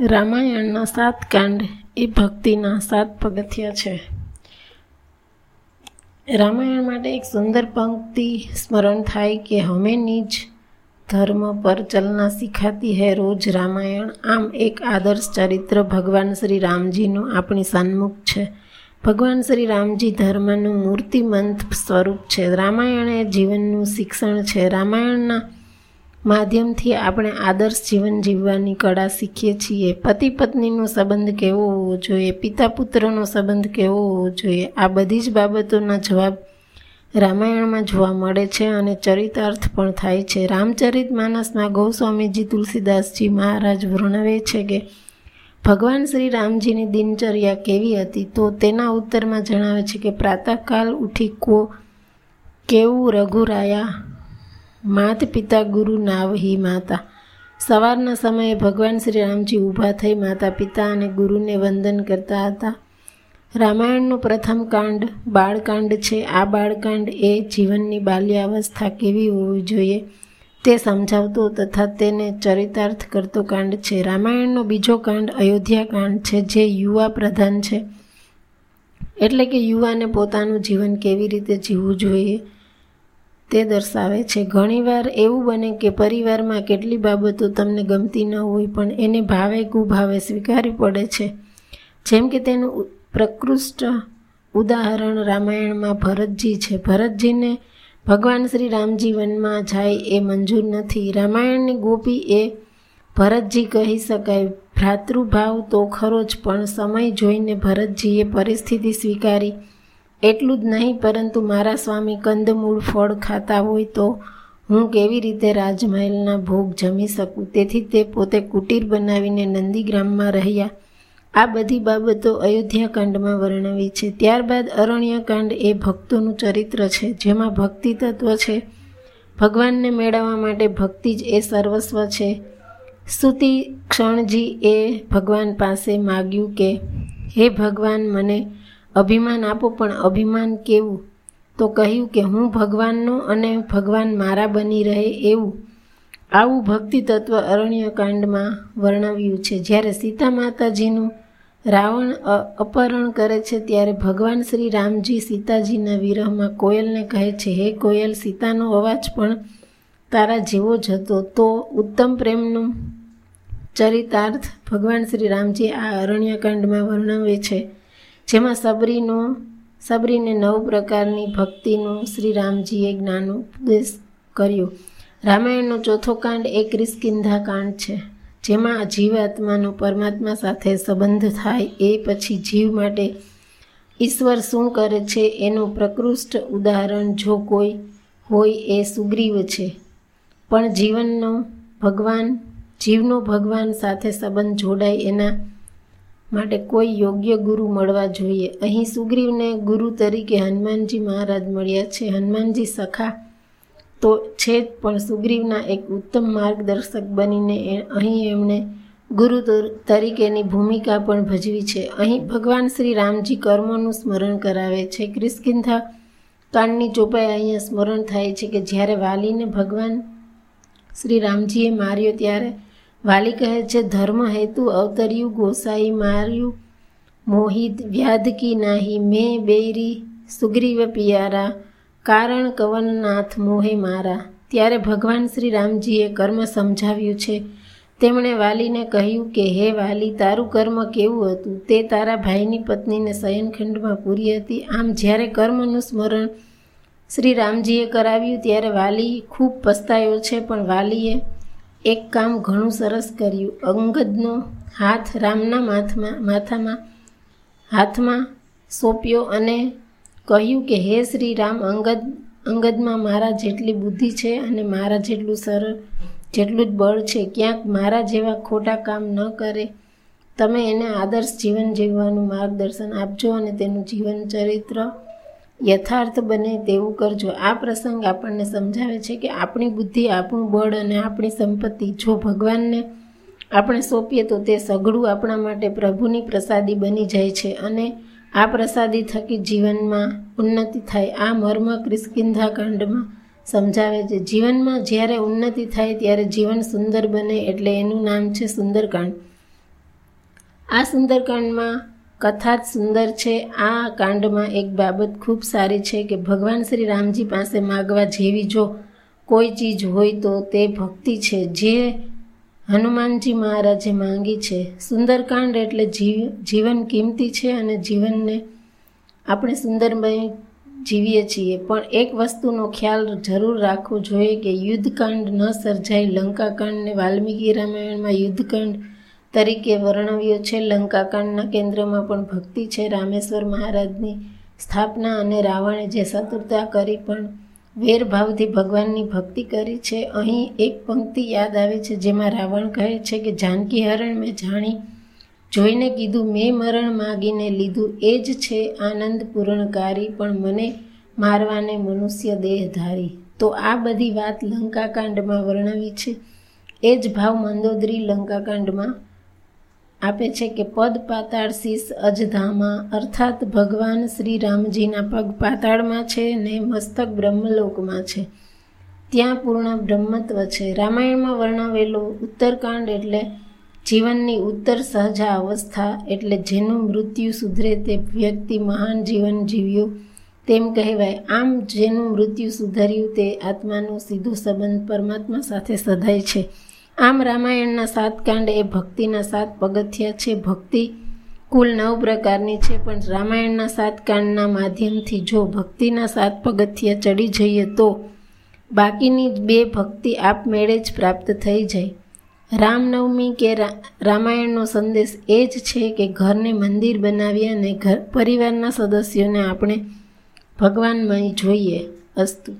રામાયણના સાત કાંડ એ ભક્તિના સાત પગથિયા છે. રામાયણ માટે એક સુંદર પંક્તિ સ્મરણ થાય કે હમે નિજ ધર્મ પર ચલના શીખાતી હૈ રોજ રામાયણ. આમ એક આદર્શ ચરિત્ર ભગવાન શ્રી રામજીનું આપણી સન્મુખ છે. ભગવાન શ્રી રામજી ધર્મનું મૂર્તિમંત સ્વરૂપ છે. રામાયણ એ જીવનનું શિક્ષણ છે. રામાયણના માધ્યમથી આપણે આદર્શ જીવન જીવવાની કળા શીખીએ છીએ. પતિ પત્નીનો સંબંધ કેવો હોવો જોઈએ? પિતા પુત્રનો સંબંધ કેવો હોવો જોઈએ? આ બધી જ બાબતોના જવાબ રામાયણમાં જોવા મળે છે અને ચરિતાર્થ પણ થાય છે. રામચરિત માનસમાં ગૌસ્વામીજી તુલસીદાસજી મહારાજ વર્ણવે છે કે, ભગવાન શ્રી રામજીની દિનચર્યા કેવી હતી? તો તેના ઉત્તરમાં જણાવે છે કે, પ્રાતઃકાલ ઉઠી કો કેવું રઘુરાયા માત પિતા ગુરુ નાવહી માતા. સવારના સમયે ભગવાન શ્રી રામજી ઊભા થઈ માતા પિતા અને ગુરુને વંદન કરતા હતા. રામાયણનું પ્રથમ કાંડ, બાળકાંડ છે. આ બાળકાંડ એ જીવનની બાલ્યાવસ્થા કેવી હોવી જોઈએ તે સમજાવતો તથા તેને ચરિતાર્થ કરતો કાંડ છે. રામાયણનો બીજો કાંડ અયોધ્યા કાંડ છે, જે યુવા પ્રધાન છે. એટલે કે યુવાને પોતાનું જીવન કેવી રીતે જીવવું જોઈએ તે દર્શાવે છે, ઘણીવાર એવું બને કે પરિવારમાં કેટલી બાબતો તમને ગમતી ન હોય, પણ એને ભાવે કુભાવે સ્વીકારવી પડે છે. જેમ કે તેનું પ્રકૃષ્ટ ઉદાહરણ રામાયણમાં ભરતજી છે. ભરતજીને ભગવાન શ્રી રામજી વનમાં જાય એ મંજૂર નથી. રામાયણની ગોપી એ ભરતજી કહી શકાય, ભ્રાતૃભાવ તો ખરો જ, પણ સમય જોઈને ભરતજીએ પરિસ્થિતિ સ્વીકારી. એટલું જ નહીં, પરંતુ મારા સ્વામી કંદમૂળ ફળ ખાતા હોય તો હું કેવી રીતે રાજમહેલના ભોગ જમી શકું? તેથી તે પોતે કુટીર બનાવીને નંદીગ્રામમાં રહ્યા. આ બધી બાબતો અયોધ્યાકાંડમાં વર્ણવી છે. ત્યારબાદ અરણ્યકાંડ એ ભક્તોનું ચરિત્ર છે, જેમાં ભક્તિ તત્વ છે. ભગવાનને મેળવવા માટે ભક્તિ જ એ સર્વસ્વ છે. સ્તુતિ ક્ષણજી એ ભગવાન પાસે માગ્યું કે, હે ભગવાન, મને અભિમાન આપો, પણ અભિમાન કેવું? તો કહ્યું કે હું ભગવાનનો અને ભગવાન મારા બની રહે એવું. આવું ભક્તિ તત્વ અરણ્યકાંડમાં વર્ણવ્યું છે. જ્યારે સીતા માતાજીનું રાવણ અપહરણ કરે છે, ત્યારે ભગવાન શ્રી રામજી સીતાજીના વિરહમાં કોયલને કહે છે, હે કોયલ, સીતાનો અવાજ પણ તારા જેવો જ હતો. તો ઉત્તમ પ્રેમનું ચરિતાર્થ ભગવાન શ્રી રામજી આ અરણ્યકાંડમાં વર્ણવે છે. જેમાં સબરીનો, સબરીને નવ પ્રકારની ભક્તિનું શ્રી રામજીએ જ્ઞાન ઉપદેશ કર્યો. રામાયણનો ચોથો કાંડ એક રિસ્કિંધા કાંડ છે, જેમાં જીવાત્માનો પરમાત્મા સાથે સંબંધ થાય એ પછી જીવ માટે ઈશ્વર શું કરે છે એનું પ્રકૃષ્ટ ઉદાહરણ જો કોઈ હોય એ સુગ્રીવ છે. પણ જીવનનો ભગવાન, જીવનો ભગવાન સાથે સંબંધ જોડાય એના માટે કોઈ યોગ્ય ગુરુ મળવા જોઈએ. અહીં સુગ્રીવને ગુરુ તરીકે હનુમાનજી મહારાજ મળ્યા છે. હનુમાનજી સખા તો છે જ, પણ સુગ્રીવના એક ઉત્તમ માર્ગદર્શક બનીને અહીં એમણે ગુરુ તરીકેની ભૂમિકા પણ ભજવી છે. અહીં ભગવાન શ્રી રામજી કર્મોનું સ્મરણ કરાવે છે. ક્રિસ્કિંધા કાંડની ચોપાઈ અહીંયા સ્મરણ થાય છે કે જ્યારે વાલીને ભગવાન શ્રી રામજીએ માર્યો ત્યારે વાલી કહે છે, ધર્મ હેતુ અવતર્યું, ગોસાઈ માર્યું, મોહિત વ્યાધકી નાહી, મેં બેરી સુગ્રીવ પિયારા, કારણ કવનનાથ મોહે મારા. ત્યારે ભગવાન શ્રી રામજીએ કર્મ સમજાવ્યું છે. તેમણે વાલીને કહ્યું કે, હે વાલી, તારું કર્મ કેવું હતું? તે તારા ભાઈની પત્નીને શયનખંડમાં પૂરી હતી. આમ જ્યારે કર્મનું સ્મરણ શ્રી રામજીએ કરાવ્યું, ત્યારે વાલી ખૂબ પસ્તાયો છે, પણ વાલીએ એક કામ ઘણું સરસ કર્યું. અંગદનો હાથ રામના માથમાં, માથામાં, હાથમાં સોંપ્યો અને કહ્યું કે, હે શ્રી રામ, અંગદ, અંગદમાં મારા જેટલી બુદ્ધિ છે અને મારા જેટલું સરળ જેટલું જ બળ છે, ક્યાંક મારા જેવા ખોટા કામ ન કરે. તમે એને આદર્શ જીવન જીવવાનું માર્ગદર્શન આપજો અને તેનું જીવન ચરિત્ર યથાર્થ બને તેવું કરજો. આ પ્રસંગ આપણને સમજાવે છે કે આપણી બુદ્ધિ, આપણું બળ અને આપણી સંપત્તિ જો ભગવાનને આપણે સોંપીએ તો તે સઘળું આપણા માટે પ્રભુની પ્રસાદી બની જાય છે અને આ પ્રસાદી થકી જીવનમાં ઉન્નતિ થાય. આ મર્મ ક્રિસ્કિંધાકાંડમાં સમજાવે છે. જીવનમાં જ્યારે ઉન્નતિ થાય ત્યારે જીવન સુંદર બને એટલે એનું નામ છે સુંદરકાંડ. આ સુંદરકાંડમાં કથા જ સુંદર છે. આ કાંડમાં એક બાબત ખૂબ સારી છે કે ભગવાન શ્રી રામજી પાસે માગવા જેવી જો કોઈ ચીજ હોય તો તે ભક્તિ છે જે હનુમાનજી મહારાજે માંગી છે. સુંદરકાંડ એટલે જીવ, જીવન કિંમતી છે અને જીવનને આપણે સુંદરમય જીવીએ છીએ. પણ એક વસ્તુનો ખ્યાલ જરૂર રાખવો જોઈએ કે યુદ્ધકાંડ ન સર્જાય. લંકાકાંડને વાલ્મીકી રામાયણમાં યુદ્ધકાંડ તરીકે વર્ણવ્યો છે. લંકાકાંડના કેન્દ્રમાં પણ ભક્તિ છે. રામેશ્વર મહારાજની સ્થાપના અને રાવણે જે શત્રુતા કરી પણ વેરભાવથી ભગવાનની ભક્તિ કરી છે. અહીં એક પંક્તિ યાદ આવે છે, જેમાં રાવણ કહે છે કે, જાનકી હરણ મેં જાણી, જોઈને કીધું, મેં મરણ માગીને લીધું, એ જ છે આનંદ પૂરણકારી, પણ મને મારવાને મનુષ્ય દેહ ધારી. તો આ બધી વાત લંકાકાંડમાં વર્ણવી છે. એ જ ભાવ મંદોદરી લંકાકાંડમાં આપે છે કે પદ પાતાળ શીશ અજધામાં, અર્થાત ભગવાન શ્રી રામજીના પગ પાતાળમાં છે ને મસ્તક બ્રહ્મલોકમાં છે. ત્યાં પૂર્ણ બ્રહ્મત્વ છે. રામાયણમાં વર્ણવેલો ઉત્તરકાંડ એટલે જીવનની ઉત્તર સહજા અવસ્થા એટલે જેનું મૃત્યુ સુધરે તે વ્યક્તિ મહાન જીવન જીવ્યું. તેમ કહેવાય, આમ જેનું મૃત્યુ સુધર્યું તે આત્માનો સીધો સંબંધ પરમાત્મા સાથે સધાય છે. આમ રામાયણના સાત કાંડ એ ભક્તિના સાત પગથિયા છે. ભક્તિ કુલ નવ પ્રકારની છે, પણ રામાયણના સાત કાંડના માધ્યમથી જો ભક્તિના સાત પગથિયા ચડી જઈએ તો બાકીની બે ભક્તિ આપમેળે જ પ્રાપ્ત થઈ જાય. રામનવમી કે રામાયણનો સંદેશ એ જ છે કે ઘરને મંદિર બનાવીએ અને ઘર પરિવારના સદસ્યોને આપણે ભગવાનમય જોઈએ અસ્તુ.